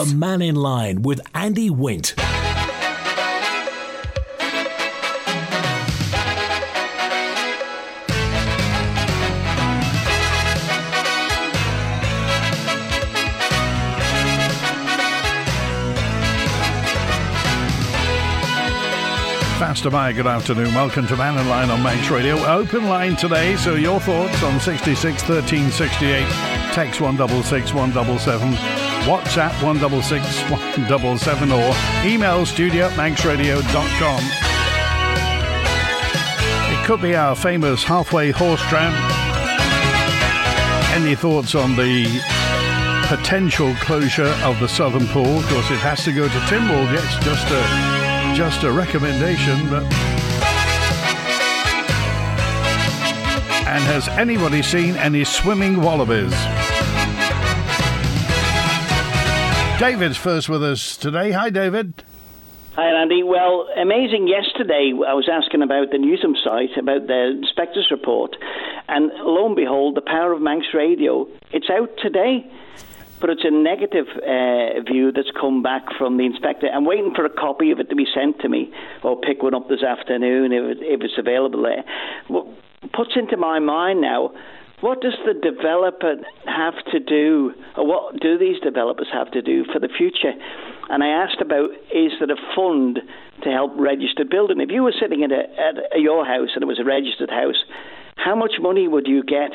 The Mannin Line with Andy Wint. Fastyr mie, good afternoon. Welcome to Mannin Line on Manx Radio. Open line today, so your thoughts on 66 13 68. Text 166 177. WhatsApp 166 177 or email studio at manxradio.com. It could be our famous halfway horse tram. Any thoughts on the potential closure of the Southern Pool? Of course, it has to go to Tynwald. Yes, just a just a recommendation, but. And has anybody seen any swimming wallabies? David's first with us today. Hi, David. Hi, Andy. Well, amazing. Yesterday, I was asking about the Newson site, about the inspector's report, and lo and behold, the power of Manx Radio, it's out today but it's a negative uh, view that's come back from the inspector. I'm waiting for a copy of it to be sent to me, or pick one up this afternoon if, it, if it's available there. What puts into my mind now, what does the developer have to do, or what do these developers have to do for the future? And I asked about is there a fund to help register building? If you were sitting at, a, at your house and it was a registered house, how much money would you get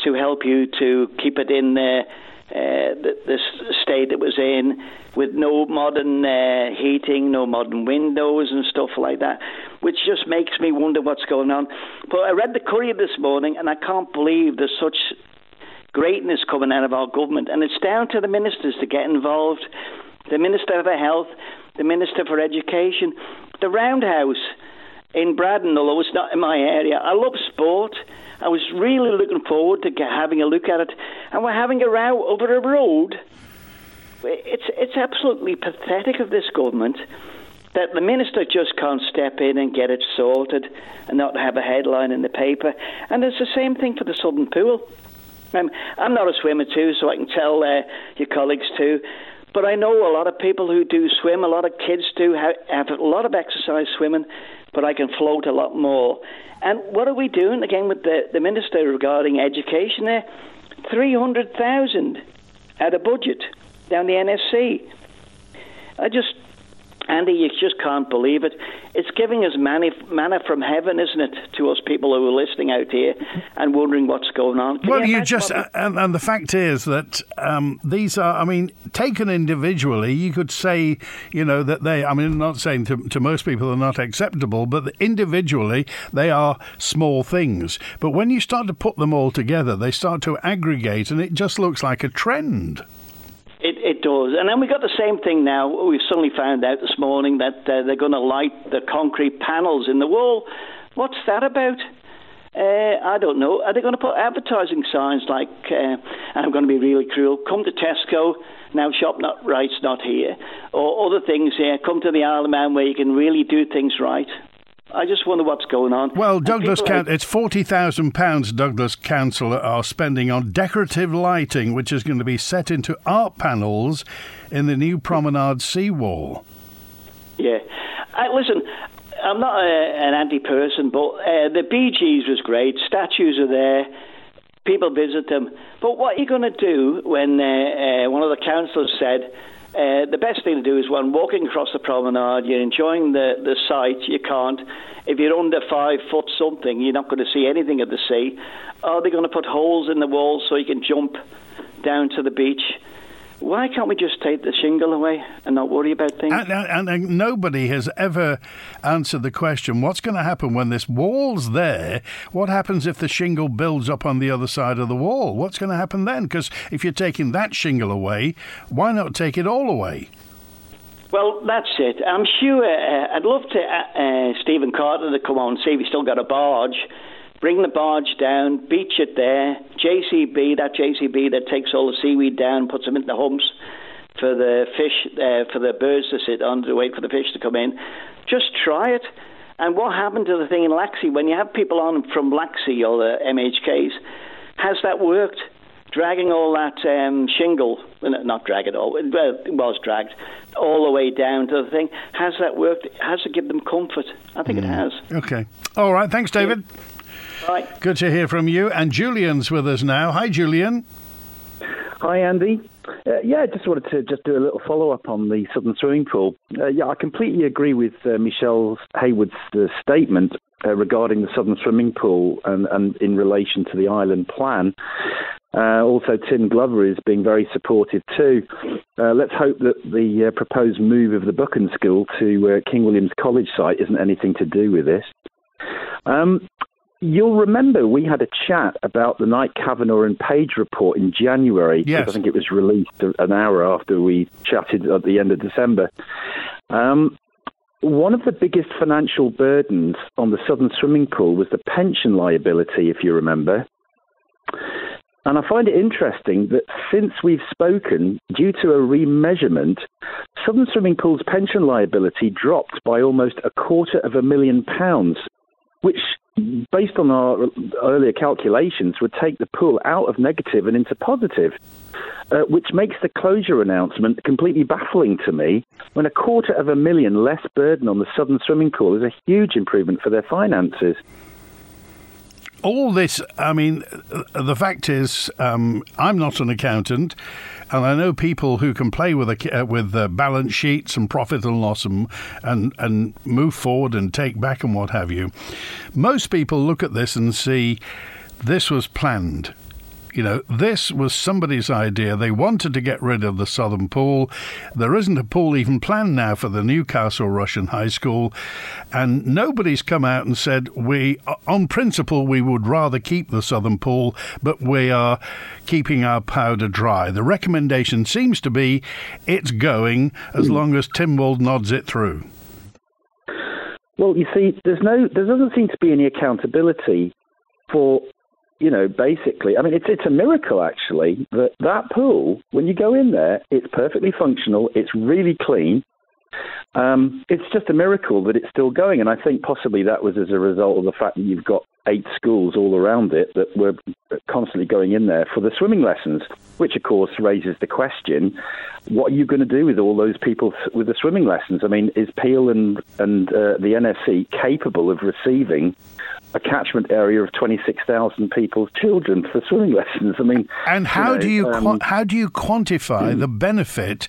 to help you to keep it in there? uh, the, the state it was in, with no modern uh, heating, no modern windows and stuff like that, which just makes me wonder what's going on. But I read the Courier this morning, and I can't believe there's such greatness coming out of our government, and it's down to the ministers to get involved. The Minister for Health, the Minister for Education, the Roundhouse in Braddan, although it's not in my area. I love sport. I was really looking forward to having a look at it, and we're having a row over a road. It's it's absolutely pathetic of this government that the minister just can't step in and get it sorted and not have a headline in the paper. And it's the same thing for the Southern Pool. Um, I'm not a swimmer too, so I can tell uh, your colleagues too. But I know a lot of people who do swim. A lot of kids do have, have a lot of exercise swimming, but I can float a lot more. And what are we doing again with the, the minister regarding education there? 300,000 at a budget down the NSC. I just Andy, you just can't believe it. It's giving us manna, manna from heaven, isn't it, to us people who are listening out here and wondering what's going on. Can well, you, you just, uh, and, and, the fact is that um, these are, I mean, taken individually, you could say, you know, that they, I mean, I'm not saying to, to most people they're not acceptable, but individually they are small things. But when you start to put them all together, they start to aggregate and it just looks like a trend. It, it does. And then we got the same thing now. We've suddenly found out this morning that uh, they're going to light the concrete panels in the wall. What's that about? Uh, I don't know. Are they going to put advertising signs like, uh, I'm going to be really cruel, come to Tesco, now shop not right's not here, or other things here, come to the Isle of Man where you can really do things right. I just wonder what's going on. Well, Douglas, Can- it's forty thousand pounds. Douglas Council are spending on decorative lighting, which is going to be set into art panels in the new promenade seawall. Yeah, I, listen. I'm not a, an anti person, but uh, the Bee Gees was great. Statues are there. People visit them. But what are you going to do when uh, uh, one of the councillors said uh, the best thing to do is when walking across the promenade, you're enjoying the, the sight, you can't. If you're under five foot something, you're not going to see anything of the sea. Are they going to put holes in the walls so you can jump down to the beach? Why can't we just take the shingle away and not worry about things? And, and, and, nobody has ever answered the question what's going to happen when this wall's there? What happens if the shingle builds up on the other side of the wall? What's going to happen then? Because if you're taking that shingle away, why not take it all away? Well, that's it. I'm sure uh, I'd love to uh, uh, Stephen Carter to come on and see if he's still got a barge bring the barge down, beach it there. JCB, that JCB that takes all the seaweed down, puts them into the humps for the fish, uh, for the birds to sit on to wait for the fish to come in. Just try it. And what happened to the thing in Laxey when you have people on from Laxey or the MHKs? Has that worked? dragging all that um, shingle, not drag it all, well, it was dragged all the way down to the thing. Has that worked? Has it given them comfort? I think mm. it hmm. has. Okay. All right. Thanks, David. Right. Good to hear from you. And Julian's with us now. Hi, Julian. Hi, Andy. Uh, yeah, I just wanted to just do a little follow up on the Southern Swimming Pool. Uh, yeah, I completely agree with uh, Michelle Haywood's uh, statement uh, regarding the Southern Swimming Pool and, and in relation to the island plan. Uh, also, Tim Glover is being very supportive too. let's hope that the proposed move of the Buchan School to King William's College site isn't anything to do with this. Um, You'll remember we had a chat about the Knight Kavanagh and Page report in January. Yes. I think it was released an hour after we chatted at the end of December. Um, one of the biggest financial burdens on the Southern Swimming Pool was the pension liability, if you remember. And I find it interesting that since we've spoken, due to a remeasurement, Southern Swimming Pool's pension liability dropped by almost a quarter of a million pounds, which based on our earlier calculations, would take the pool out of negative and into positive, uh, which makes the closure announcement completely baffling to me when a quarter of a million less burden on the Southern Swimming Pool is a huge improvement for their finances. All this, I mean, the fact is, um, I'm not an accountant, and I know people who can play with a, uh, with uh, balance sheets and profit and loss and, and and move forward and take back and what have you. Most people look at this and see this was planned. You know, this was somebody's idea. They wanted to get rid of the Southern Pool. There isn't a pool even planned now for the new Castle Rushen High School. And nobody's come out and said, we, uh, on principle, we would rather keep the Southern Pool, but we are keeping our powder dry. The recommendation seems to be it's going as hmm. long as Tynwald nods it through. Well, you see, there's no, there doesn't seem to be any accountability for you know, basically, I mean, it's it's a miracle actually that that pool, when you go in there, it's perfectly functional, it's really clean. Um, it's just a miracle that it's still going, and I think possibly that was as a result of the fact that you've got eight schools all around it that were constantly going in there for the swimming lessons, which of course raises the question: What are you going to do with all those people with the swimming lessons? I mean, is Peel and and uh, the NSC capable of receiving a catchment area of 26,000 people's children for swimming lessons. I mean, and how you know, do you um, how do you quantify mm. the benefit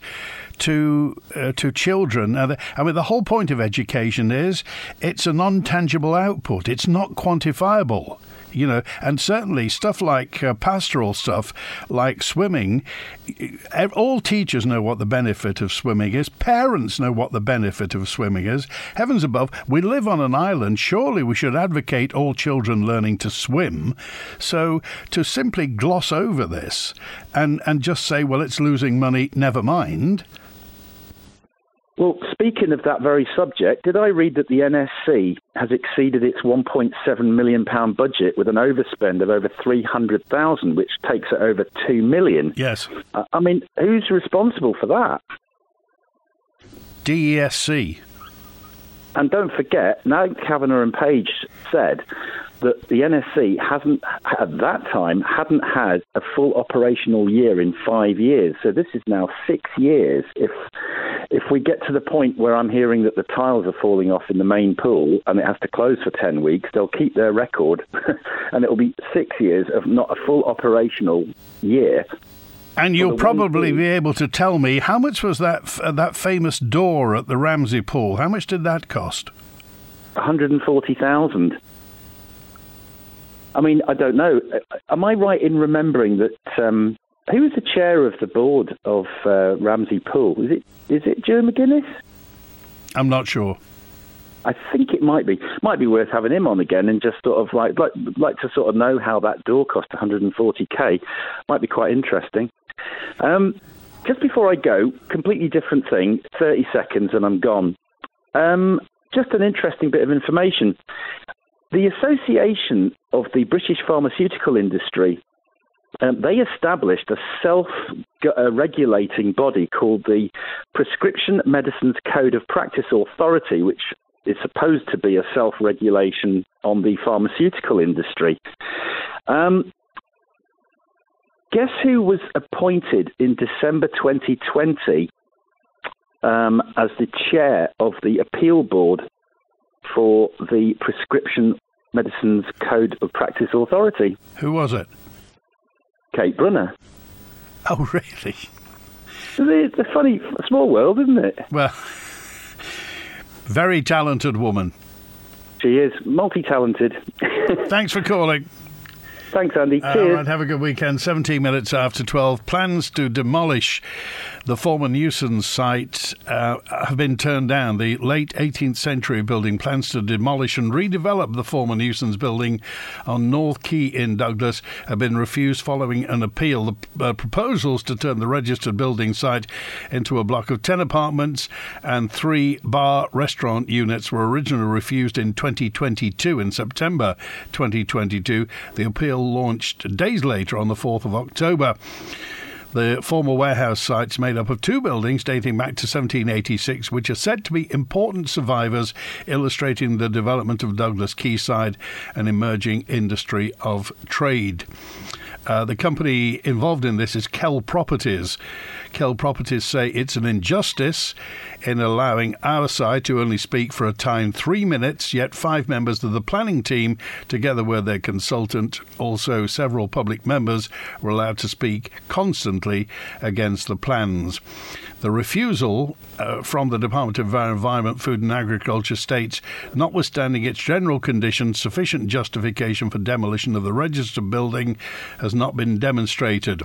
to uh, to children? I mean, the whole point of education is it's a non tangible output. It's not quantifiable you know, and certainly stuff like uh, pastoral stuff, like swimming, all teachers know what the benefit of swimming is. Parents know what the benefit of swimming is. Heavens above, we live on an island. Surely we should advocate all children learning to swim. So to simply gloss over this and, and just say, well, it's losing money, never mind. Well, speaking of that very subject, did I read that the NSC has exceeded its 1.7 million pound budget with an overspend of over 300,000, which takes it over 2 million? Yes. I mean, who's responsible for that? DESC. And don't forget, now Kavanagh and Page said that the NSC hasn't, at that time, hadn't had a full operational year in five years. So this is now six years. If if we get to the point where I'm hearing that the tiles are falling off in the main pool and it has to close for 10 weeks, they'll keep their record and it'll be six years of not a full operational year. And you'll probably be able to tell me how much was that uh, that famous door at the Ramsey pool? How much did that cost? 140,000. I mean, I don't know. Am I right in remembering that um, who was the chair of the board of uh, Ramsey Pool? Is it is it Joe McGuinness? I'm not sure. I think it might be might be worth having him on again and just sort of like like like to sort of know how that door cost 140k. Might be quite interesting. Um, just before I go, completely different thing. 30 seconds and I'm gone. Um, just an interesting bit of information. The Association of the British Pharmaceutical Industry um, they established a self regulating body called the Prescription Medicines Code of Practice Authority, which is supposed to be a self regulation on the pharmaceutical industry. Um, guess who was appointed in December 2020 um, as the chair of the appeal board for the Prescription Medicines Code of Practice Authority? Who was it? Kate Brunner. Oh, really? It's a funny, small world, isn't it? Well, very talented woman. She is multi talented. Thanks for calling. Thanks, Andy. Cheers. All right, have a good weekend. 17 minutes after 12. Plans to demolish the former Newsons site uh, have been turned down. The late 18th century building plans to demolish and redevelop the former Newsons building on North Quay in Douglas have been refused following an appeal. The uh, proposals to turn the registered building site into a block of 10 apartments and three bar restaurant units were originally refused in 2022. In September 2022, the appeal launched days later on the 4th of October. The former warehouse site's made up of two buildings dating back to 1786, which are said to be important survivors, illustrating the development of Douglas Quayside, an emerging industry of trade. Uh, the company involved in this is Kell Properties. Kell Properties say it's an injustice in allowing our side to only speak for a time three minutes, yet five members of the planning team, together with their consultant, also several public members, were allowed to speak constantly against the plans. The refusal uh, from the Department of Environment, Food and Agriculture states, notwithstanding its general conditions, sufficient justification for demolition of the registered building has not been demonstrated.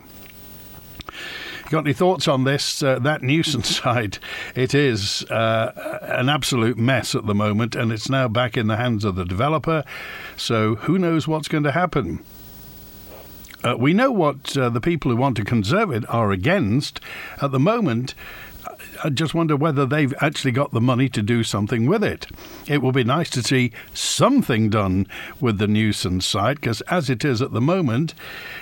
Got any thoughts on this? Uh, that nuisance site, it is uh, an absolute mess at the moment, and it's now back in the hands of the developer. So who knows what's going to happen? Uh, we know what uh, the people who want to conserve it are against. At the moment, I just wonder whether they've actually got the money to do something with it. It will be nice to see something done with the nuisance site, because as it is at the moment,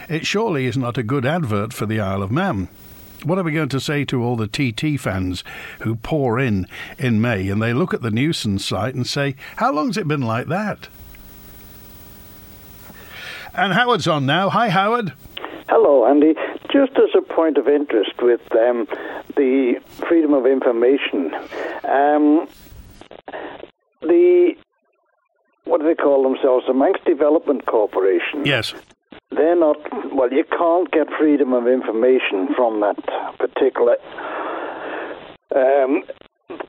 it surely is not a good advert for the Isle of Man. What are we going to say to all the TT fans who pour in in May and they look at the nuisance site and say, How long's it been like that? And Howard's on now. Hi, Howard. Hello, Andy. Just as a point of interest with um, the freedom of information, um, the what do they call themselves? The Manx Development Corporation. Yes. They're not. Well, you can't get freedom of information from that particular um,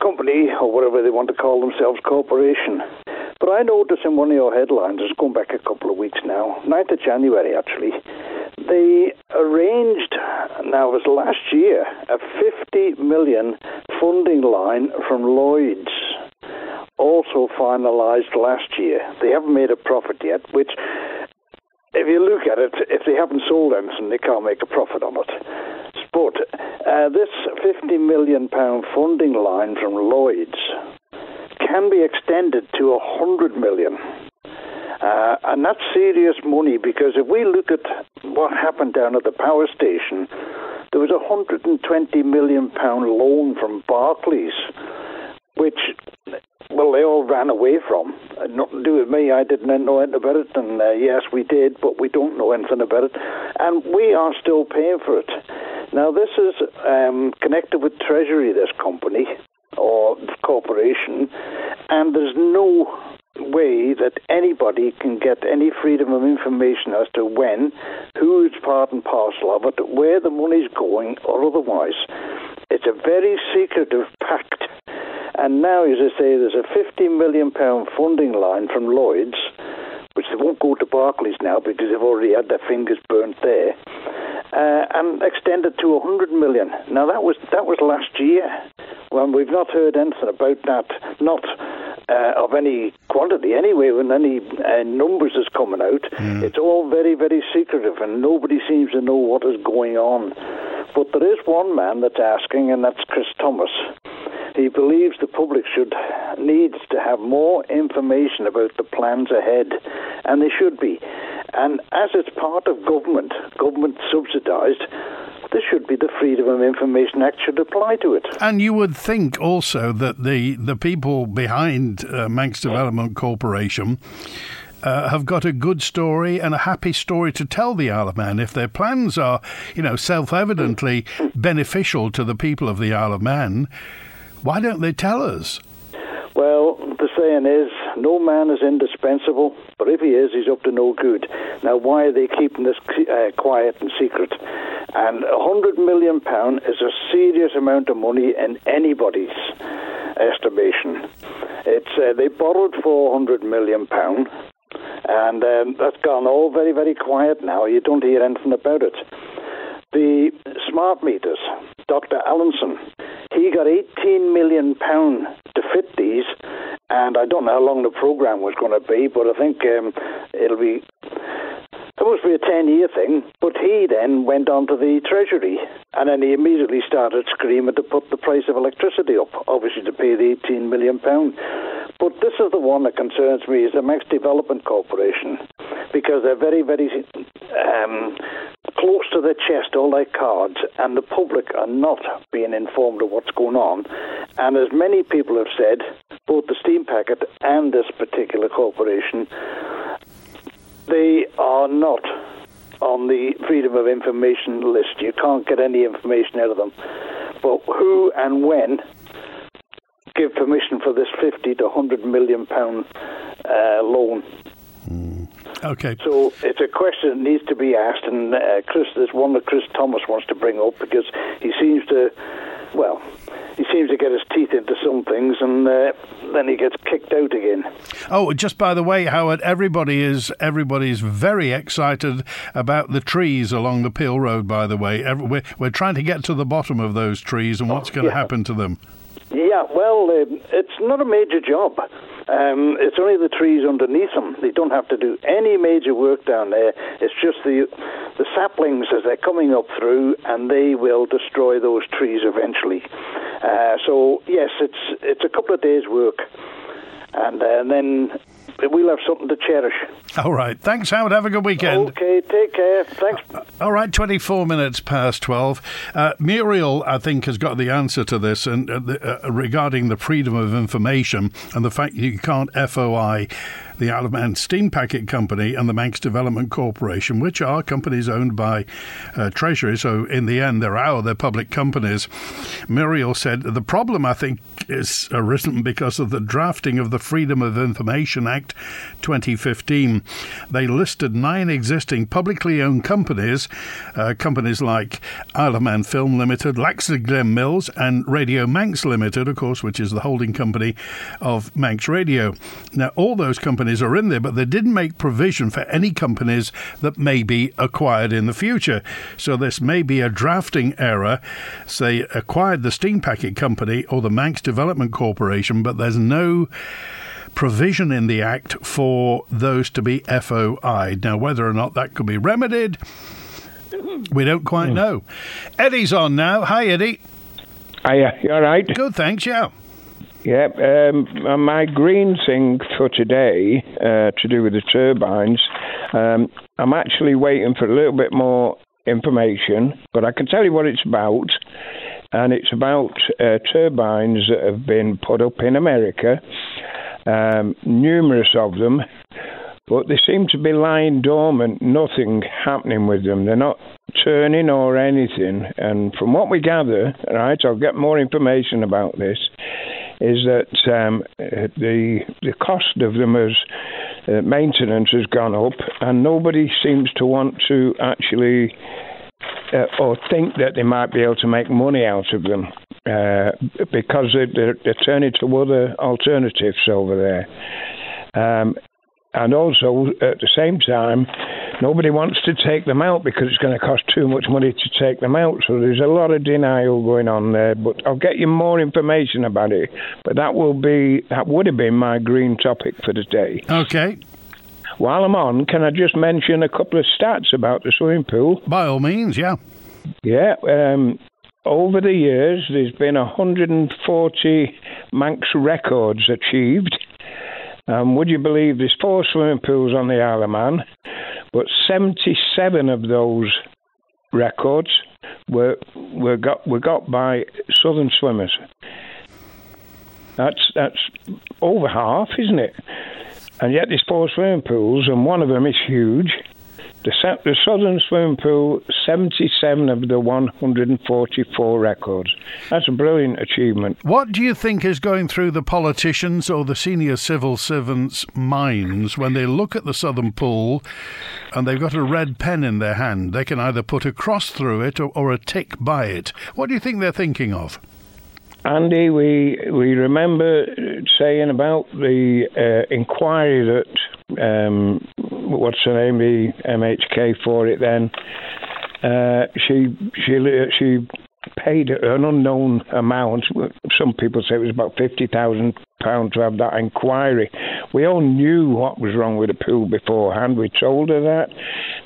company or whatever they want to call themselves, corporation. But I noticed in one of your headlines, it's going back a couple of weeks now, 9th of January actually, they arranged, now it was last year, a 50 million funding line from Lloyd's, also finalised last year. They haven't made a profit yet, which, if you look at it, if they haven't sold anything, they can't make a profit on it. But uh, this 50 million pound funding line from Lloyd's can be extended to 100 million. Uh, and that's serious money because if we look at what happened down at the power station, there was a 120 million pound loan from Barclays, which, well, they all ran away from. Uh, nothing to do with me. I didn't know anything about it, and uh, yes, we did, but we don't know anything about it, and we are still paying for it. Now, this is um, connected with Treasury, this company or corporation, and there's no way that anybody can get any freedom of information as to when, who's part and parcel of it, where the money's going, or otherwise. It's a very secretive pact. And now, as I say, there's a £50 million funding line from Lloyd's, which they won't go to Barclays now because they've already had their fingers burnt there, uh, and extended to 100 million. Now, that was, that was last year. Well, we've not heard anything about that, not uh, of any quantity anyway, when any uh, numbers is coming out. Mm. It's all very, very secretive, and nobody seems to know what is going on. But there is one man that's asking, and that's Chris Thomas. He believes the public should needs to have more information about the plans ahead, and they should be. And as it's part of government, government subsidised, there should be the Freedom of Information Act should apply to it. And you would think also that the, the people behind uh, Manx Development Corporation uh, have got a good story and a happy story to tell the Isle of Man. If their plans are, you know, self-evidently beneficial to the people of the Isle of Man, why don't they tell us? Well, the saying is, no man is indispensable, but if he is, he's up to no good. Now, why are they keeping this uh, quiet and secret? And a hundred million pound is a serious amount of money in anybody's estimation. It's uh, they borrowed four hundred million pound, and um, that's gone all very very quiet now. You don't hear anything about it. The smart meters, Dr. Allinson, he got 18 million pound to fit these, and I don't know how long the program was going to be, but I think um, it'll be supposed to be a 10 year thing, but he then went on to the Treasury and then he immediately started screaming to put the price of electricity up, obviously to pay the 18 million pound. But this is the one that concerns me is the Manx Development Corporation because they're very, very um, close to their chest, all their cards, and the public are not being informed of what's going on. And as many people have said, both the steam packet and this particular corporation they are not on the freedom of information list. You can't get any information out of them. But who and when give permission for this 50 to 100 million pound uh, loan? Mm. Okay. So it's a question that needs to be asked, and uh, Chris, there's one that Chris Thomas wants to bring up because he seems to, well, he seems to get his teeth into some things and uh, then he gets kicked out again. Oh, just by the way, Howard, everybody is everybody's very excited about the trees along the Peel Road. By the way, we're, we're trying to get to the bottom of those trees and what's going to yeah. happen to them. Yeah, well, uh, it's not a major job. Um, it's only the trees underneath them. They don't have to do any major work down there. It's just the the saplings as they're coming up through, and they will destroy those trees eventually. Uh, so yes, it's it's a couple of days' work, and, uh, and then we'll have something to cherish. All right. Thanks, Howard. Have a good weekend. Okay, take care. Thanks. All right, 24 minutes past 12. Uh, Muriel, I think, has got the answer to this and uh, the, uh, regarding the freedom of information and the fact you can't FOI the Isle of Man Steam Packet Company and the Manx Development Corporation, which are companies owned by uh, Treasury. So in the end, they're our, they're public companies. Muriel said the problem, I think, is arisen because of the drafting of the Freedom of Information Act 2015. They listed nine existing publicly owned companies, uh, companies like Isle of Man Film Limited, Laxey Glen Mills, and Radio Manx Limited, of course, which is the holding company of Manx Radio. Now, all those companies companies are in there, but they didn't make provision for any companies that may be acquired in the future. So this may be a drafting error. Say, acquired the Steam Packet Company or the Manx Development Corporation, but there's no provision in the Act for those to be FOI'd. Now, whether or not that could be remedied, we don't quite hmm. know. Eddie's on now. Hi, Eddie. Hiya, you all right? Good, thanks, yeah. Yeah, um, my green thing for today uh, to do with the turbines, um, I'm actually waiting for a little bit more information, but I can tell you what it's about. And it's about uh, turbines that have been put up in America, um, numerous of them, but they seem to be lying dormant, nothing happening with them. They're not turning or anything. And from what we gather, right, I'll get more information about this is that um, the the cost of them as uh, maintenance has gone up, and nobody seems to want to actually uh, or think that they might be able to make money out of them uh, because they're, they're, turning to other alternatives over there. Um, and also, at the same time, nobody wants to take them out because it's going to cost too much money to take them out. So there's a lot of denial going on there. But I'll get you more information about it. But that will be that would have been my green topic for the day. Okay. While I'm on, can I just mention a couple of stats about the swimming pool? By all means, yeah. Yeah. Um, over the years, there's been 140 Manx records achieved. Um, would you believe there's four swimming pools on the Isle of Man? But 77 of those records were were got were got by southern swimmers. That's that's over half, isn't it? And yet there's four swimming pools, and one of them is huge. The, the Southern Swimming Pool, 77 of the 144 records. That's a brilliant achievement. What do you think is going through the politicians or the senior civil servants' minds when they look at the Southern Pool and they've got a red pen in their hand? They can either put a cross through it or, or a tick by it. What do you think they're thinking of? Andy, we we remember saying about the uh, inquiry that um, what's her name, the MHK for it. Then uh, she she she paid an unknown amount. Some people say it was about fifty thousand pounds to have that inquiry. We all knew what was wrong with the pool beforehand. We told her that.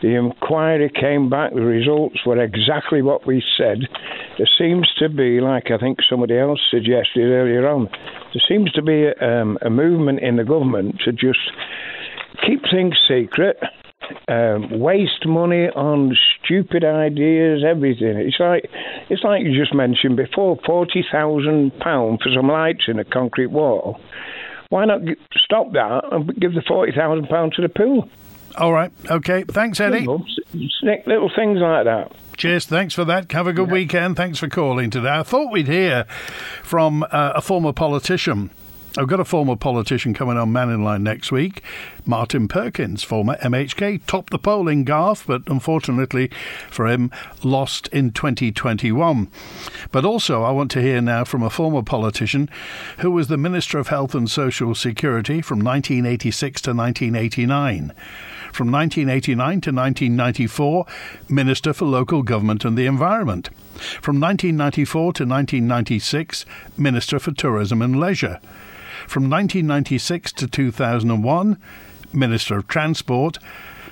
The inquiry came back. The results were exactly what we said. There seems to be, like I think somebody else suggested earlier on, there seems to be a, um, a movement in the government to just keep things secret um, waste money on stupid ideas, everything. It's like it's like you just mentioned before, forty thousand pound for some lights in a concrete wall. Why not stop that and give the forty thousand pound to the pool? All right. Okay. Thanks, Eddie. Little, little things like that. Cheers. Thanks for that. Have a good yeah. weekend. Thanks for calling today. I thought we'd hear from uh, a former politician I've got a former politician coming on Mannin Line next week. Martin Perkins, former MHK, topped the poll in Garff, but unfortunately for him, lost in 2021. But also, I want to hear now from a former politician who was the Minister of Health and Social Security from 1986 to 1989. From 1989 to 1994, Minister for Local Government and the Environment. From 1994 to 1996, Minister for Tourism and Leisure. From 1996 to 2001, Minister of Transport,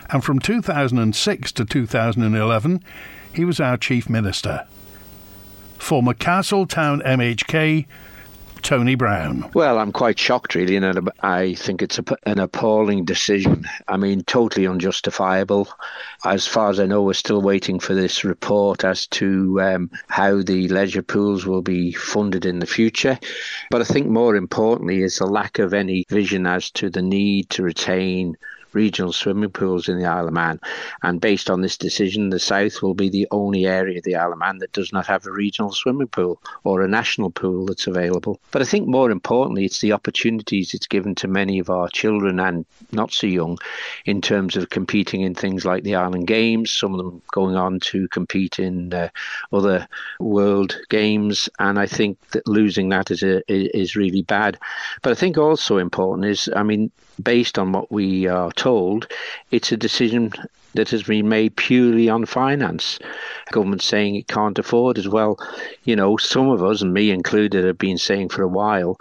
and from 2006 to 2011, he was our Chief Minister. Former Castletown MHK Tony Brown. Well, I'm quite shocked, really, and I think it's an appalling decision. I mean, totally unjustifiable. As far as I know, we're still waiting for this report as to um, how the leisure pools will be funded in the future. But I think more importantly is the lack of any vision as to the need to retain regional swimming pools in the Isle of Man. And based on this decision, the South will be the only area of the Isle of Man that does not have a regional swimming pool or a national pool that's available. But I think more importantly, it's the opportunities it's given to many of our children and not so young in terms of competing in things like the Island Games, some of them going on to compete in uh, other world games. And I think that losing that is, a, is really bad. But I think also important is, I mean, based on what we are told, it's a decision that has been made purely on finance. Government saying it can't afford as well. You know, some of us, and me included, have been saying for a while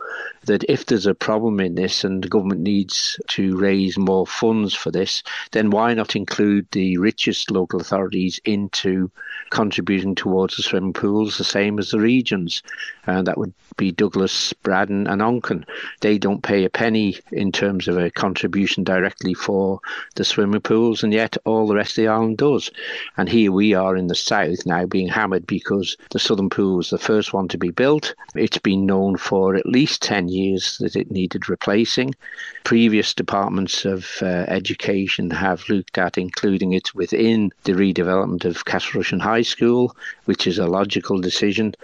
that if there's a problem in this and the government needs to raise more funds for this, then why not include the richest local authorities into contributing towards the swimming pools, the same as the regions? And that would be Douglas, Braddan, and Onchan. They don't pay a penny in terms of a contribution directly for the swimming pools, and yet all the rest of the island does. And here we are in the south now being hammered because the southern pool was the first one to be built. It's been known for at least 10 years that it needed replacing. Previous departments of uh, education have looked at including it within the redevelopment of Castle Rushen High School, which is a logical decision.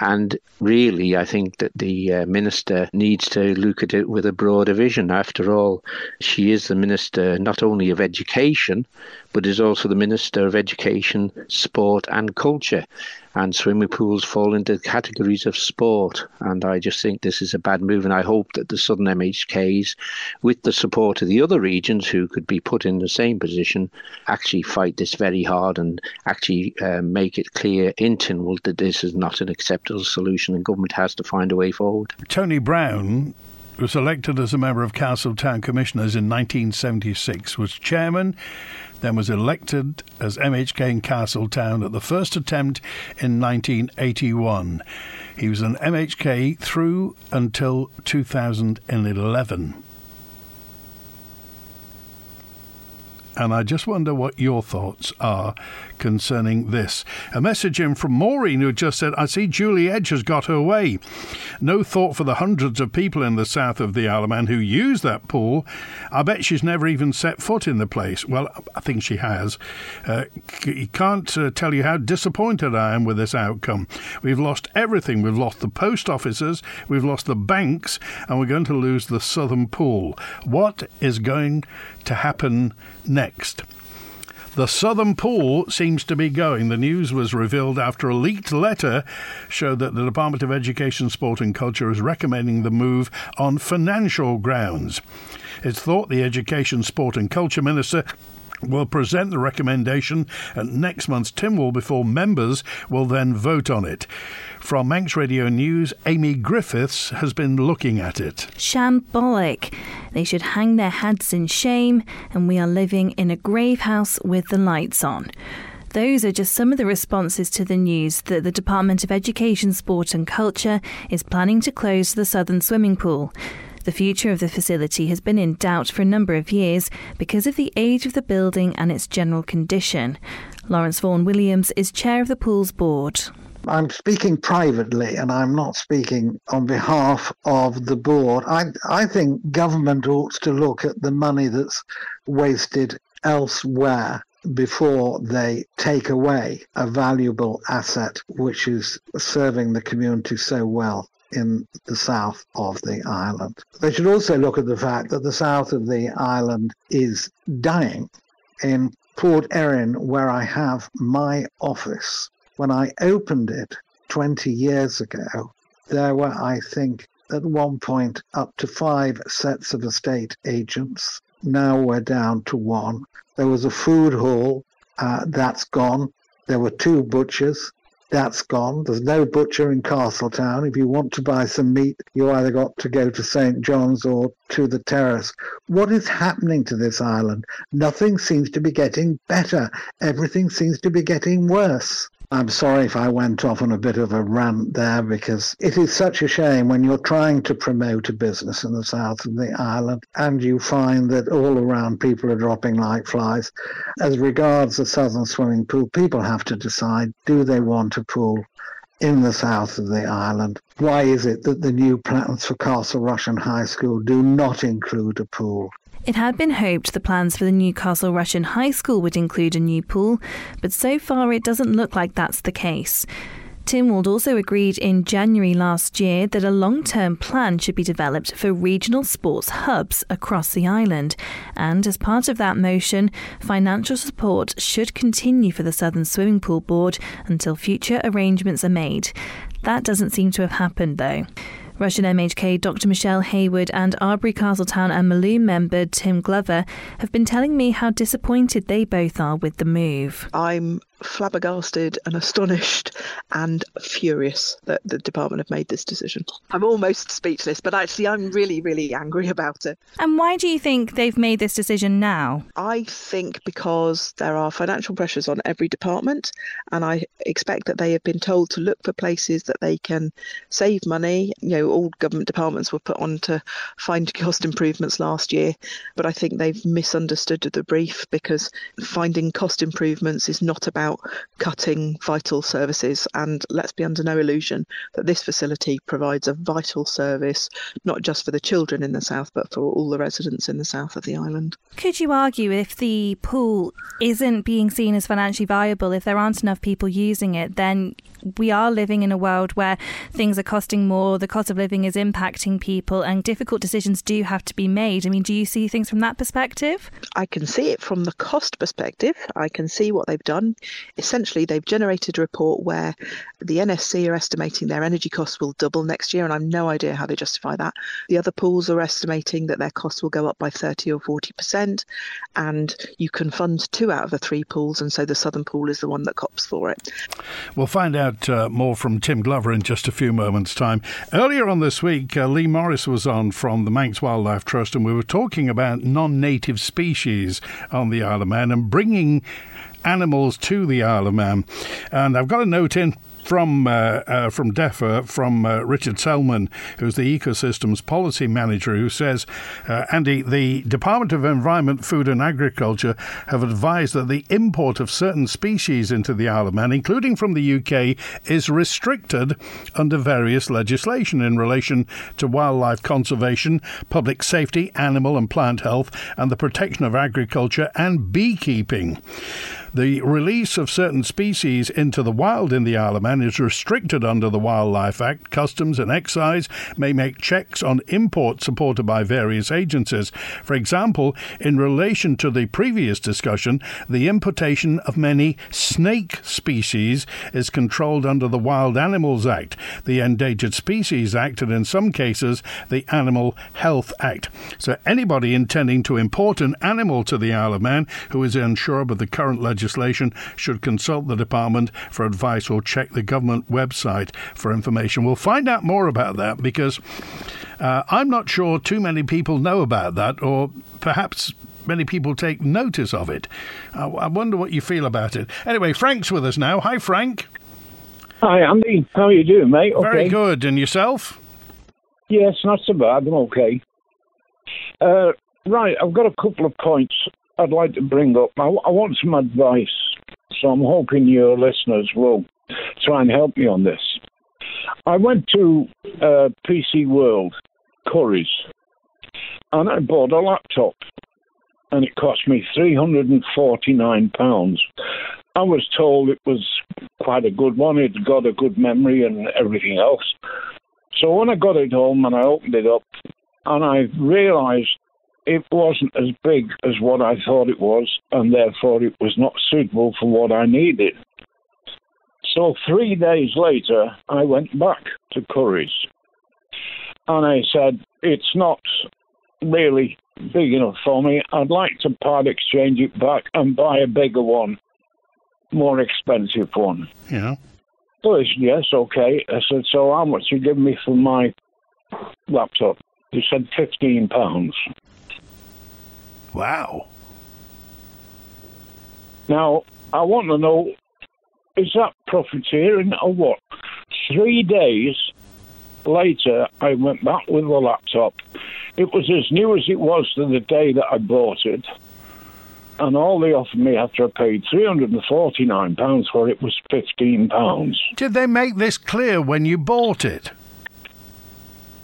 And really, I think that the uh, minister needs to look at it with a broader vision. After all, she is the minister not only of education, but is also the Minister of Education, Sport and Culture. And swimming pools fall into categories of sport. And I just think this is a bad move. And I hope that the Southern MHKs, with the support of the other regions who could be put in the same position, actually fight this very hard and actually uh, make it clear in Tynwald that this is not an acceptable solution and government has to find a way forward. Tony Brown was elected as a member of Castletown Commissioners in 1976, was chairman then was elected as MHK in Castletown at the first attempt in 1981. He was an MHK through until 2011. And I just wonder what your thoughts are concerning this. A message in from Maureen who just said, I see Julie Edge has got her way. No thought for the hundreds of people in the south of the Isle of Man who use that pool. I bet she's never even set foot in the place. Well, I think she has. Uh, you can't uh, tell you how disappointed I am with this outcome. We've lost everything. We've lost the post offices, we've lost the banks, and we're going to lose the southern pool. What is going to happen next? The southern pool seems to be going. The news was revealed after a leaked letter showed that the Department of Education, Sport and Culture is recommending the move on financial grounds. It's thought the Education, Sport and Culture Minister will present the recommendation at next month's Tynwald before members will then vote on it. From Manx Radio News, Amy Griffiths has been looking at it. Shambolic. They should hang their heads in shame, and we are living in a grave house with the lights on. Those are just some of the responses to the news that the Department of Education, Sport and Culture is planning to close the southern swimming pool. The future of the facility has been in doubt for a number of years because of the age of the building and its general condition. Lawrence Vaughan Williams is chair of the pool's board. I'm speaking privately and I'm not speaking on behalf of the board. I, I think government ought to look at the money that's wasted elsewhere before they take away a valuable asset which is serving the community so well in the south of the island. They should also look at the fact that the south of the island is dying. In Port Erin, where I have my office, when I opened it 20 years ago, there were, I think, at one point up to five sets of estate agents. Now we're down to one. There was a food hall, uh, that's gone. There were two butchers, that's gone. There's no butcher in Castletown. If you want to buy some meat, you either got to go to St. John's or to the terrace. What is happening to this island? Nothing seems to be getting better. Everything seems to be getting worse. I'm sorry if I went off on a bit of a rant there because it is such a shame when you're trying to promote a business in the south of the island and you find that all around people are dropping like flies. As regards the southern swimming pool, people have to decide do they want a pool in the south of the island? Why is it that the new plans for Castle Rushen High School do not include a pool? It had been hoped the plans for the new Castle Rushen High School would include a new pool, but so far it doesn't look like that's the case. Tynwald also agreed in January last year that a long term plan should be developed for regional sports hubs across the island. And as part of that motion, financial support should continue for the Southern Swimming Pool Board until future arrangements are made. That doesn't seem to have happened, though. Rushen MHK Dr. Michelle Haywood and Arbory Castletown and Malew member Tim Glover have been telling me how disappointed they both are with the move. I'm flabbergasted and astonished and furious that the department have made this decision. I'm almost speechless, but actually, I'm really, really angry about it. And why do you think they've made this decision now? I think because there are financial pressures on every department, and I expect that they have been told to look for places that they can save money. You know, all government departments were put on to find cost improvements last year, but I think they've misunderstood the brief because finding cost improvements is not about about cutting vital services. And let's be under no illusion that this facility provides a vital service, not just for the children in the south, but for all the residents in the south of the island. Could you argue if the pool isn't being seen as financially viable, if there aren't enough people using it, then we are living in a world where things are costing more, the cost of living is impacting people, and difficult decisions do have to be made. I mean, do you see things from that perspective? I can see it from the cost perspective. I can see what they've done. Essentially, they've generated a report where the NSC are estimating their energy costs will double next year, and I've no idea how they justify that. The other pools are estimating that their costs will go up by 30 or 40%, and you can fund two out of the three pools, and so the Southern Pool is the one that cops for it. We'll find out uh, more from Tim Glover in just a few moments' time. Earlier on this week, uh, Lee Morris was on from the Manx Wildlife Trust, and we were talking about non native species on the Isle of Man and bringing animals to the Isle of Man. And I've got a note in from uh, uh, from DEFA, from uh, Richard Selman, who's the ecosystems policy manager, who says, uh, Andy, the Department of Environment, Food and Agriculture have advised that the import of certain species into the Isle of Man, including from the UK, is restricted under various legislation in relation to wildlife conservation, public safety, animal and plant health, and the protection of agriculture and beekeeping. The release of certain species into the wild in the Isle of Man is restricted under the Wildlife Act. Customs and excise may make checks on imports supported by various agencies. For example, in relation to the previous discussion, the importation of many snake species is controlled under the Wild Animals Act, the Endangered Species Act, and in some cases, the Animal Health Act. So anybody intending to import an animal to the Isle of Man who is unsure of the current legislation legislation should consult the department for advice or check the government website for information. We'll find out more about that because uh, I'm not sure too many people know about that, or perhaps many people take notice of it. I, I wonder what you feel about it. Anyway, Frank's with us now. Hi, Frank. Hi, Andy. How are you doing, mate? Okay. Very good. And yourself? Yes, not so bad. I'm okay. Uh, right, I've got a couple of points I'd like to bring up. I, I want some advice, so I'm hoping your listeners will try and help me on this. I went to uh, PC World, Curry's, and I bought a laptop, and it cost me £349. I was told it was quite a good one, it got a good memory and everything else. So when I got it home and I opened it up, and I realised it wasn't as big as what I thought it was, and therefore it was not suitable for what I needed. So three days later, I went back to Curry's and I said, It's not really big enough for me. I'd like to part exchange it back and buy a bigger one, more expensive one. Yeah. So he said, Yes, okay. I said, So how much you give me for my laptop? He said, £15. Wow. Now, I want to know is that profiteering or what? Three days later, I went back with the laptop. It was as new as it was to the day that I bought it. And all they offered me after I paid £349 for it was £15. Did they make this clear when you bought it?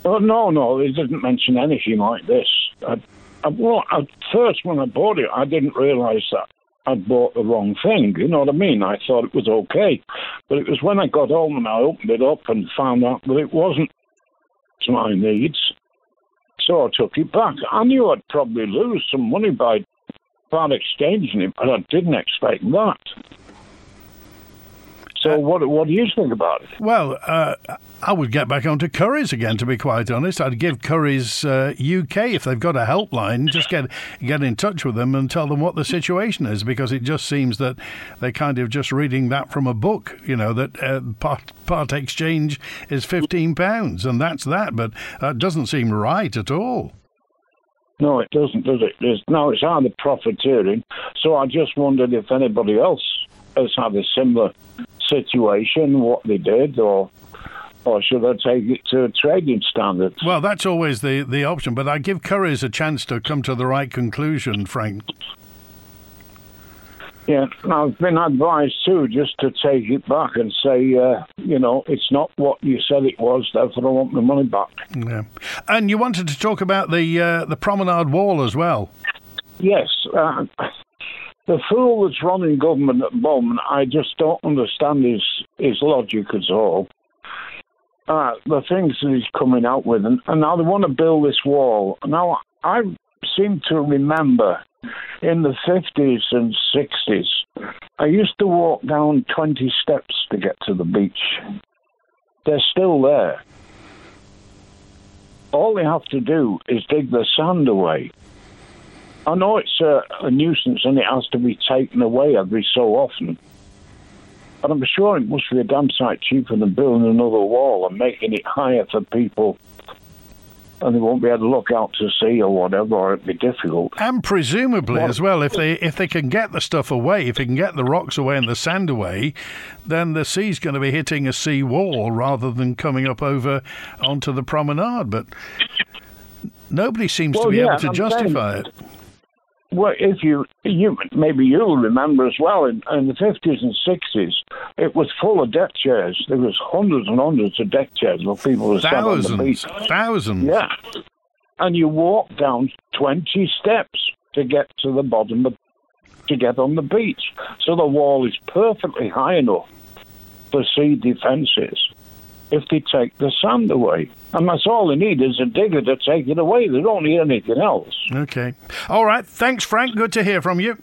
Oh, no, no, they didn't mention anything like this. I, Uh, well, at first when I bought it, I didn't realise that I'd bought the wrong thing. You know what I mean? I thought it was okay, but it was when I got home and I opened it up and found out that it wasn't to my needs. So I took it back. I knew I'd probably lose some money by part exchanging it, but I didn't expect that. So, uh, what what do you think about it? Well, uh, I would get back onto Curry's again. To be quite honest, I'd give Curry's uh, UK if they've got a helpline, just get get in touch with them and tell them what the situation is, because it just seems that they're kind of just reading that from a book. You know that uh, part part exchange is fifteen pounds, and that's that. But that doesn't seem right at all. No, it doesn't, does it? There's, no, it's either profiteering. So I just wondered if anybody else has had a similar situation, what they did, or or should I take it to trading standards? Well, that's always the, the option, but I give Curry's a chance to come to the right conclusion, Frank. Yeah, I've been advised too just to take it back and say, uh, you know, it's not what you said it was, therefore I want my money back. Yeah, and you wanted to talk about the uh, the promenade wall as well. Yes, uh, the fool that's running government at the moment, I just don't understand his his logic at all. Uh, the things that he's coming out with, and, and now they want to build this wall. Now I seem to remember in the fifties and sixties, I used to walk down twenty steps to get to the beach. They're still there. All they have to do is dig the sand away. I know it's a, a nuisance and it has to be taken away every so often. But I'm sure it must be a damn sight cheaper than building another wall and making it higher for people and they won't be able to look out to sea or whatever, or it'd be difficult. And presumably as well, if they if they can get the stuff away, if they can get the rocks away and the sand away, then the sea's going to be hitting a sea wall rather than coming up over onto the promenade. But nobody seems Well, to be yeah, able to I'm justify saying- it. Well, if you, you maybe you'll remember as well, in, in the 50s and 60s, it was full of deck chairs. There was hundreds and hundreds of deck chairs where people were sat on the Thousands, beach. thousands. Yeah. And you walk down 20 steps to get to the bottom of, to get on the beach. So the wall is perfectly high enough for sea defences if they take the sand away. And that's all they need is a digger to take it away. They don't need anything else. Okay. All right. Thanks, Frank. Good to hear from you.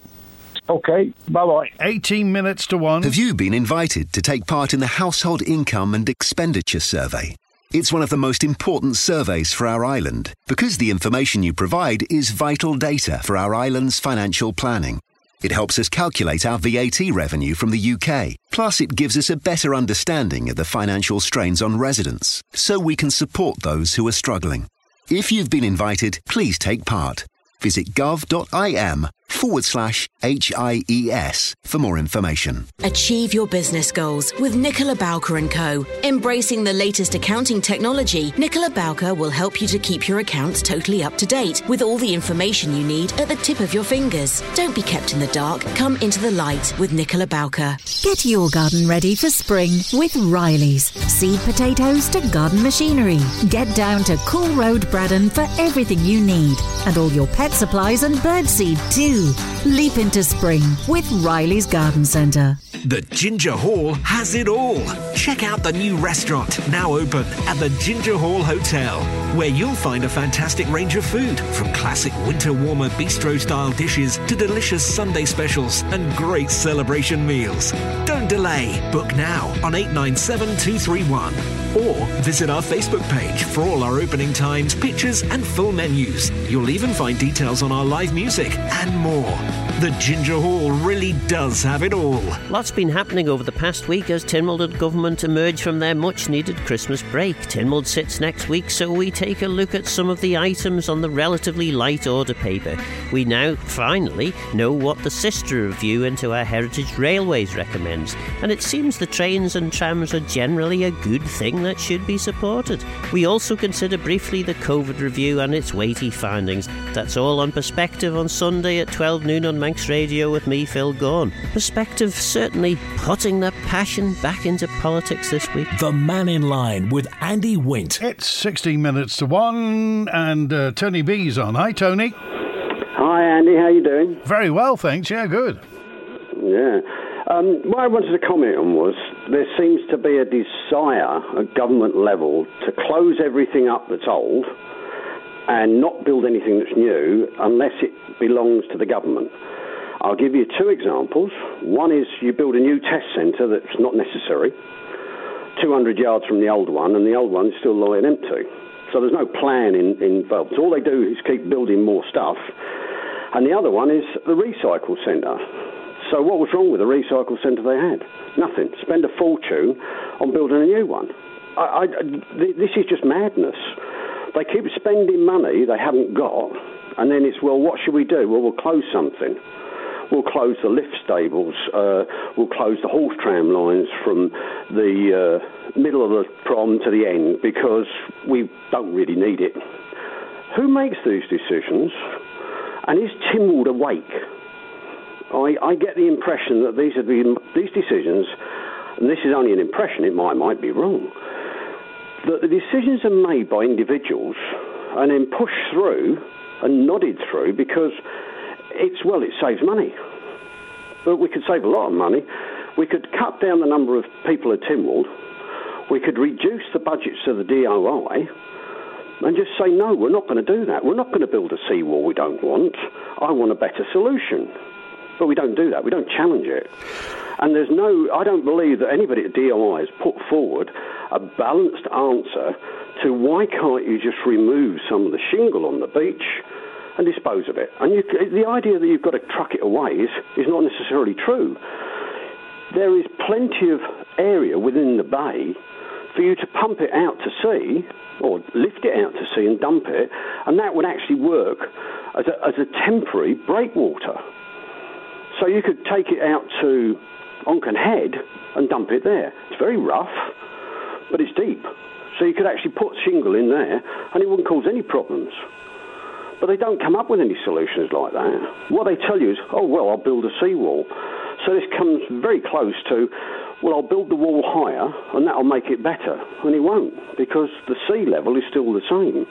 Okay. Bye bye. 18 minutes to one. Have you been invited to take part in the Household Income and Expenditure Survey? It's one of the most important surveys for our island because the information you provide is vital data for our island's financial planning. It helps us calculate our VAT revenue from the UK. Plus, it gives us a better understanding of the financial strains on residents so we can support those who are struggling. If you've been invited, please take part. Visit gov.im forward slash HIES for more information. Achieve your business goals with Nicola Bowker & Co. Embracing the latest accounting technology, Nicola Bowker will help you to keep your accounts totally up to date with all the information you need at the tip of your fingers. Don't be kept in the dark. Come into the light with Nicola Bowker. Get your garden ready for spring with Riley's. Seed potatoes to garden machinery. Get down to Cooil Road Braddan for everything you need. And all your pet supplies and birdseed too. Leap into spring with Riley's Garden Centre. The Ginger Hall has it all. Check out the new restaurant, now open at the Ginger Hall Hotel, where you'll find a fantastic range of food, from classic winter warmer bistro style dishes to delicious Sunday specials and great celebration meals. Don't delay. Book now on 897 231 or visit our Facebook page for all our opening times, pictures, and full menus. You'll even find details on our live music and more. The Ginger Hall really does have it all. Lots been happening over the past week as Tynwald government emerge from their much needed Christmas break. Tynwald sits next week, so we take a look at some of the items on the relatively light order paper. We now finally know what the sister review into our Heritage Railways recommends, and it seems the trains and trams are generally a good thing that should be supported. We also consider briefly the COVID review and its weighty findings. That's all on Perspective on Sunday at 12 noon on Manx Radio with me, Phil Gawne. Perspective certainly putting the passion back into politics this week. The Mannin Line with Andy Wint. It's 16 minutes to one, and uh, Tony B's on. Hi, Tony. Hi, Andy. How you doing? Very well, thanks. Yeah, good. Yeah. Um, what I wanted to comment on was there seems to be a desire at government level to close everything up that's old and not build anything that's new unless it belongs to the government. I'll give you two examples. One is you build a new test centre that's not necessary, 200 yards from the old one, and the old one's still lying empty. So there's no plan in, involved. All they do is keep building more stuff. And the other one is the recycle centre. So what was wrong with the recycle centre they had? Nothing. Spend a fortune on building a new one. I, I, th- this is just madness. They keep spending money they haven't got, and then it's, well, what should we do? Well, we'll close something. We'll close the lift stables. Uh, we'll close the horse tram lines from the uh, middle of the prom to the end because we don't really need it. Who makes these decisions? And is Tynwald awake? I, I get the impression that these are the, these decisions, and this is only an impression, it might, might be wrong, that the decisions are made by individuals and then pushed through and nodded through because it's, well, it saves money. But we could save a lot of money. We could cut down the number of people at Tynwald. We could reduce the budgets of the DOI and just say, no, we're not going to do that. We're not going to build a seawall we don't want. I want a better solution. But we don't do that. We don't challenge it. And there's no, I don't believe that anybody at DOI has put forward a balanced answer to why can't you just remove some of the shingle on the beach and dispose of it? And you, the idea that you've got to truck it away is, is not necessarily true. There is plenty of area within the bay for you to pump it out to sea or lift it out to sea and dump it, and that would actually work as a, as a temporary breakwater. So you could take it out to Onchan Head and dump it there. It's very rough, but it's deep. So you could actually put shingle in there and it wouldn't cause any problems. But they don't come up with any solutions like that. What they tell you is, oh, well, I'll build a seawall. So this comes very close to, well, I'll build the wall higher and that'll make it better. And it won't because the sea level is still the same.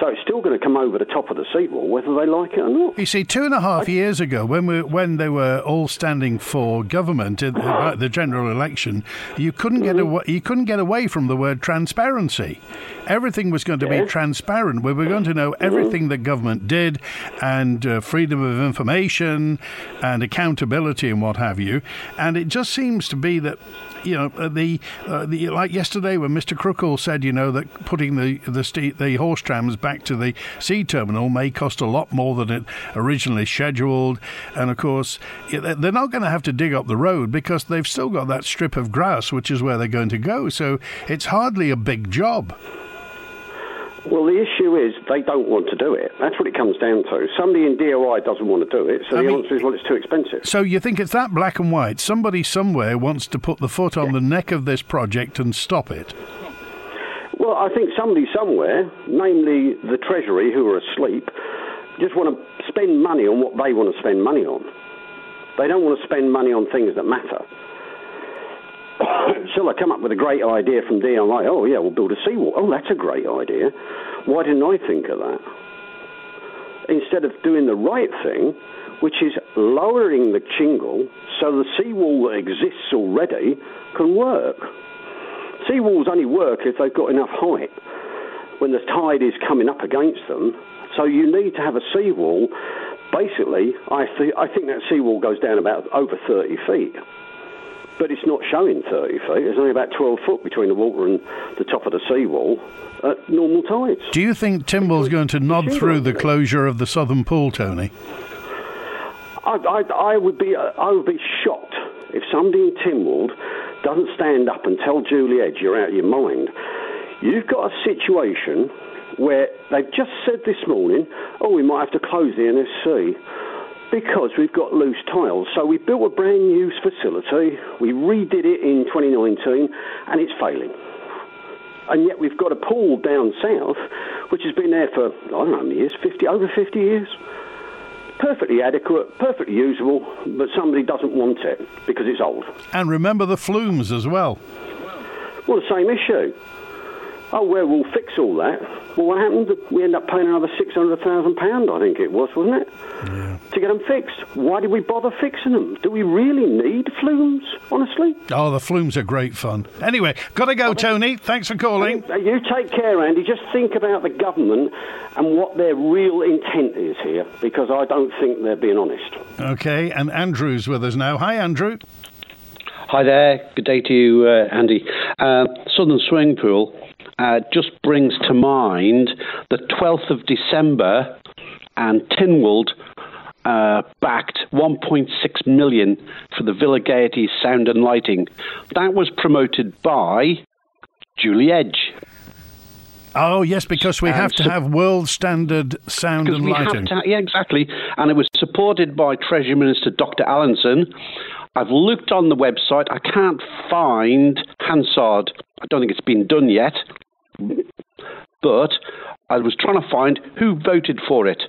So it's still going to come over the top of the seawall, whether they like it or not. You see, two and a half years ago, when we when they were all standing for government in the, the general election, you couldn't get Mm-hmm. away. You couldn't get away from the word transparency. Everything was going to Yeah. be transparent. We were going to know everything that government did, and uh, freedom of information, and accountability, and what have you. And it just seems to be that you know uh, the, uh, the like yesterday when Mr. Crookall said, you know, that putting the the ste- the horse trams back to the sea terminal may cost a lot more than it originally scheduled, and of course they're not going to have to dig up the road because they've still got that strip of grass, which is where they're going to go. So it's hardly a big job. Well, the issue is they don't want to do it. That's what it comes down to. Somebody in DOI doesn't want to do it, so I the mean- answer is, well, it's too expensive. So you think it's that black and white? Somebody somewhere wants to put the foot on the neck of this project and stop it. Well, I think somebody somewhere, namely the Treasury, who are asleep, just want to spend money on what they want to spend money on. They don't want to spend money on things that matter. They come up with a great idea from DIY. Oh, yeah, we'll build a seawall. Oh, that's a great idea. Why didn't I think of that? Instead of doing the right thing, which is lowering the shingle so the seawall that exists already can work. Seawalls only work if they've got enough height when the tide is coming up against them. So you need to have a seawall. Basically, I, th- I think that seawall goes down about over 30 feet. But it's not showing 30 feet. There's only about 12 foot between the water and the top of the seawall at normal tides. Do you think Tynwald's going to nod through the closure of the southern pool, Tony? I, I, I would be I would be shocked if somebody in Tynwald doesn't stand up and tell Julie Edge you're out of your mind. You've got a situation where they've just said this morning, oh, we might have to close the NSC because we've got loose tiles. So we built a brand new facility, we redid it in 2019, and it's failing. And yet we've got a pool down south, which has been there for, I don't know how many years, 50, over 50 years. Perfectly adequate, perfectly usable, but somebody doesn't want it because it's old. And remember the flumes as well. Well, the same issue. Oh, well, we'll fix all that. Well, what happened? We end up paying another £600,000, I think it was, wasn't it? To get them fixed. Why did we bother fixing them? Do we really need flumes, honestly? Oh, the flumes are great fun. Anyway, got to go, Tony. Thanks for calling. Uh, You take care, Andy. Just think about the government and what their real intent is here, because I don't think they're being honest. Okay, and Andrew's with us now. Hi, Andrew. Hi there. Good day to you, uh, Andy. Uh, Southern Swimming Pool uh, just brings to mind the 12th of December and Tynwald uh, backed 1.6 million for the Villa Gaiety sound and lighting. That was promoted by Julie Edge. Oh, yes, because we And have to so- have world standard sound and lighting. have to, yeah, exactly. And it was supported by Treasury Minister Dr. Allinson. I've looked on the website. I can't find Hansard. I don't think it's been done yet. But I was trying to find who voted for it.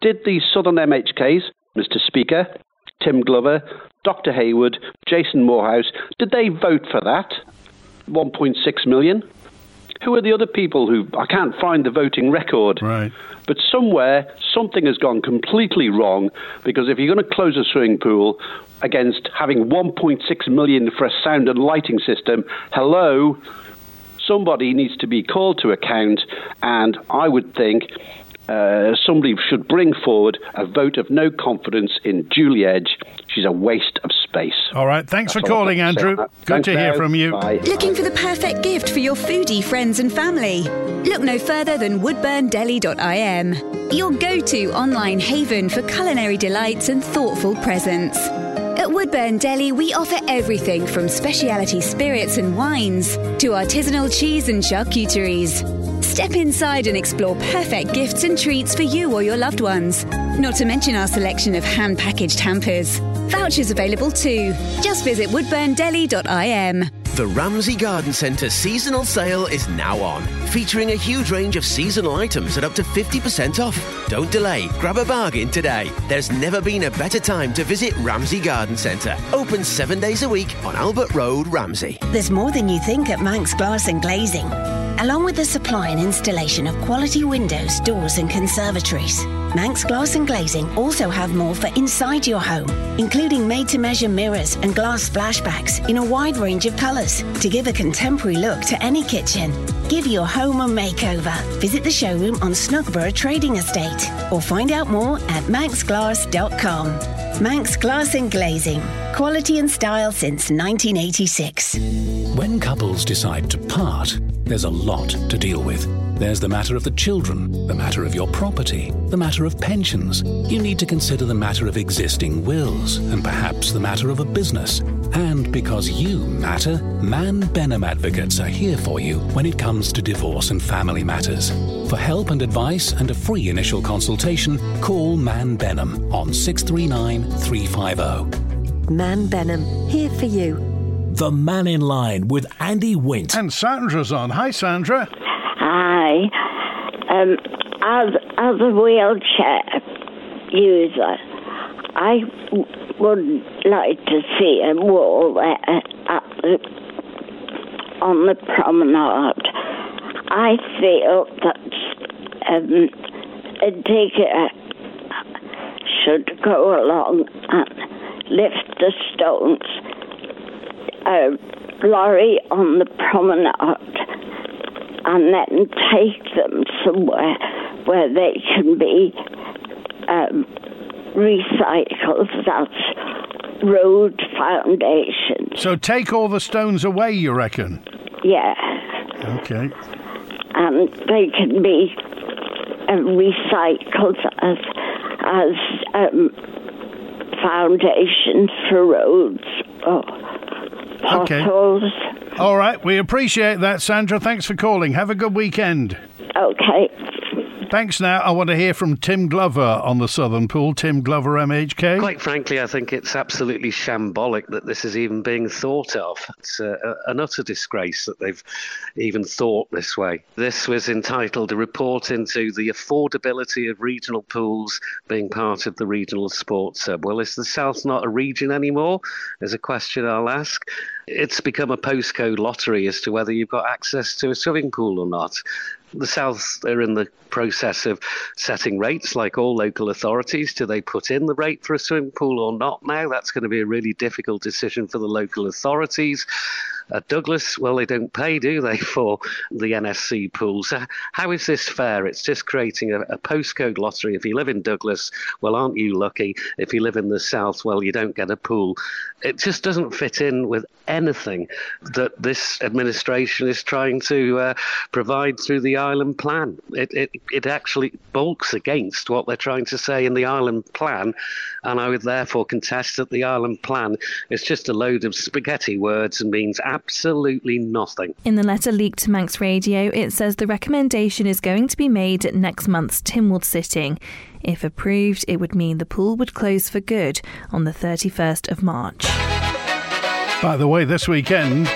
Did the Southern MHKs, Mr. Speaker, Tim Glover, Dr. Haywood, Jason Moorhouse, did they vote for that? 1.6 million? Who are the other people who I can't find the voting record? Right. But somewhere something has gone completely wrong because if you're going to close a swimming pool against having 1.6 million for a sound and lighting system, hello, somebody needs to be called to account, and I would think. Uh, somebody should bring forward a vote of no confidence in Julie Edge. She's a waste of space. All right, thanks That's for calling, got to say. Andrew. Good thanks to hear now. from you. Bye. Looking for the perfect gift for your foodie friends and family? Look no further than woodburndeli.im, your go to online haven for culinary delights and thoughtful presents. At Woodburn Deli, we offer everything from specialty spirits and wines to artisanal cheese and charcuteries. Step inside and explore perfect gifts and treats for you or your loved ones. Not to mention our selection of hand packaged hampers. Vouchers available too. Just visit woodburndeli.im. The Ramsey Garden Centre seasonal sale is now on, featuring a huge range of seasonal items at up to 50% off. Don't delay, grab a bargain today. There's never been a better time to visit Ramsey Garden Centre. Open seven days a week on Albert Road, Ramsey. There's more than you think at Manx Glass and Glazing. Along with the supply and installation of quality windows, doors, and conservatories, Manx Glass and Glazing also have more for inside your home, including made to measure mirrors and glass splashbacks in a wide range of colours to give a contemporary look to any kitchen. Give your home a makeover. Visit the showroom on Snugborough Trading Estate or find out more at manxglass.com. Manx Glass and Glazing. Quality and style since 1986. When couples decide to part, there's a lot to deal with. There's the matter of the children, the matter of your property, the matter of pensions. You need to consider the matter of existing wills, and perhaps the matter of a business. And because you matter, Mann Benham Advocates are here for you when it comes to divorce and family matters. For help and advice and a free initial consultation, call Mann Benham on 639 350. Mann Benham, here for you. The Mannin Line with Andy Wint. And Sandra's on. Hi, Sandra. Hi. Um, as, as a wheelchair user, I w- would like to see a wall there at the, on the promenade. I feel that um, a digger should go along and lift the stones. A lorry on the promenade and then take them somewhere where they can be um, recycled. That's road foundation. So take all the stones away, you reckon? Yeah, Okay. and they can be uh, recycled as as um, foundations for roads or Okay. potholes. All right. We appreciate that, Sandra. Thanks for calling. Have a good weekend. Okay. Thanks now. I want to hear from Tim Glover on the Southern Pool. Tim Glover, MHK. Quite frankly, I think it's absolutely shambolic that this is even being thought of. It's a, a, an utter disgrace that they've even thought this way. This was entitled A Report into the Affordability of Regional Pools Being Part of the Regional Sports Hub. Well, is the South not a region anymore? Is a question I'll ask. It's become a postcode lottery as to whether you've got access to a swimming pool or not. The South are in the process of setting rates like all local authorities. Do they put in the rate for a swimming pool or not now? That's going to be a really difficult decision for the local authorities. At Douglas, well, they don't pay, do they, for the NSC pools? So how is this fair? It's just creating a, a postcode lottery. If you live in Douglas, well, aren't you lucky? If you live in the South, well, you don't get a pool. It just doesn't fit in with anything that this administration is trying to uh, provide through the island plan. It, it, it actually bulks against what they're trying to say in the island plan, and I would therefore contest that the island plan is just a load of spaghetti words and means absolutely nothing. In the letter leaked to Manx Radio, it says the recommendation is going to be made at next month's Tynwald sitting. If approved, it would mean the pool would close for good on the 31st of March. By the way, this weekend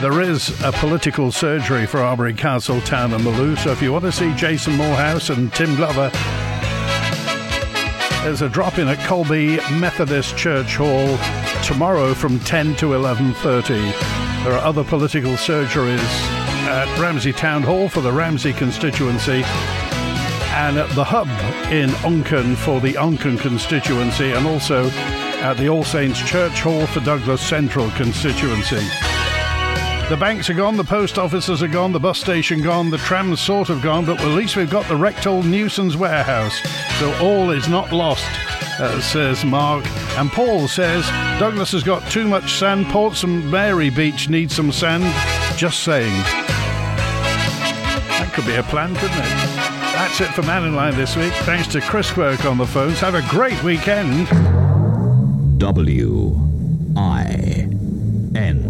there is a political surgery for Arbory Castle, Town and Malew. So if you want to see Jason Moorhouse and Tim Glover, there's a drop in at Colby Methodist Church Hall tomorrow from 10 to 11:30. There are other political surgeries at Ramsey Town Hall for the Ramsey constituency and at the Hub in Onchan for the Onchan constituency and also at the All Saints Church Hall for Douglas Central constituency. The banks are gone, the post offices are gone, the bus station gone, the trams sort of gone, but at least we've got the Rectal Newson's warehouse. So all is not lost, uh, says Mark. And Paul says Douglas has got too much sand. Port St Mary Beach needs some sand. Just saying. That could be a plan, couldn't it? That's it for Mannin Line this week. Thanks to Chris Quirk on the phones. Have a great weekend. W I N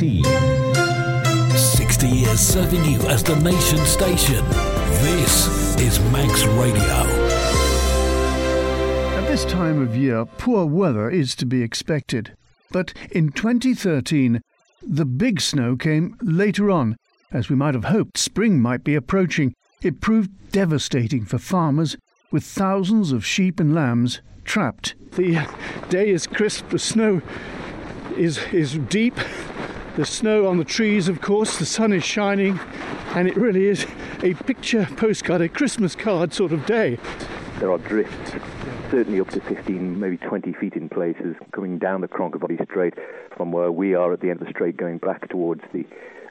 T. 60 60 years serving you as the nation station. This is Manx Radio. At this time of year, poor weather is to be expected. But in 2013, the big snow came later on. As we might have hoped, spring might be approaching. It proved devastating for farmers, with thousands of sheep and lambs trapped. The uh, day is crisp, the snow is, is deep, the snow on the trees, of course, the sun is shining, and it really is a picture postcard, a Christmas card sort of day. There are drifts, certainly up to 15, maybe 20 feet in places, coming down the Cronky Strait from where we are at the end of the straight, going back towards the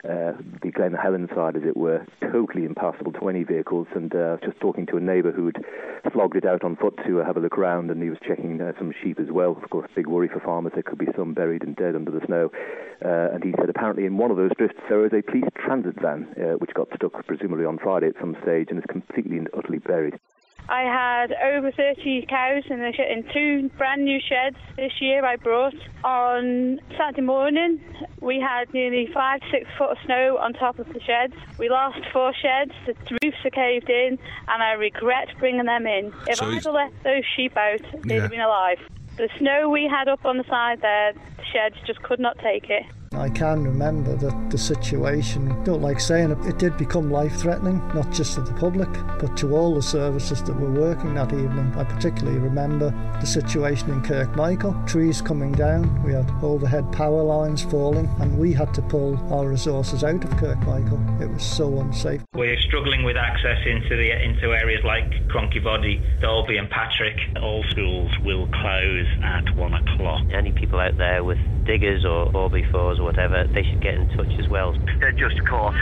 uh, the Glen Helen side, as it were, totally impassable to any vehicles. And uh, just talking to a neighbour who'd flogged it out on foot to uh, have a look around, and he was checking uh, some sheep as well. Of course, big worry for farmers. There could be some buried and dead under the snow. Uh, and he said apparently in one of those drifts there was a police transit van which got stuck presumably on Friday at some stage and is completely and utterly buried. I had over 30 cows in, the sh- in two brand new sheds this year I brought. On Saturday morning, we had nearly five, six foot of snow on top of the sheds. We lost four sheds, the roofs are caved in, and I regret bringing them in. If So I'd have left those sheep out, they'd Yeah. have been alive. The snow we had up on the side there, the sheds just could not take it. I can remember that the situation, don't like saying it, it did become life threatening, not just to the public, but to all the services that were working that evening. I particularly remember the situation in Kirkmichael, trees coming down, we had overhead power lines falling, and we had to pull our resources out of Kirkmichael. It was so unsafe. We're struggling with access into the into areas like Cronky Body, Dalby, and Patrick. All schools will close at one o'clock. Any people out there with diggers or 4x4s or whatever, they should get in touch as well. They're just caught.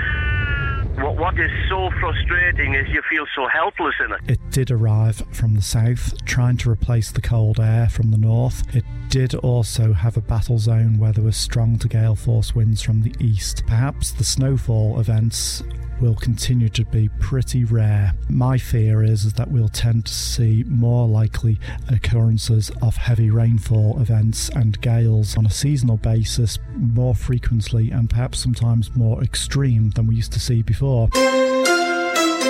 What, what is so frustrating is you feel so helpless in it. It did arrive from the south, trying to replace the cold air from the north. It did also have a battle zone where there were strong to gale force winds from the east. Perhaps the snowfall events will continue to be pretty rare. My fear is, is that we'll tend to see more likely occurrences of heavy rainfall events and gales on a seasonal basis more frequently and perhaps sometimes more extreme than we used to see before.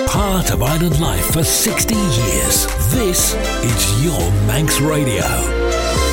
Part of island life for 60 years. This is your Manx Radio.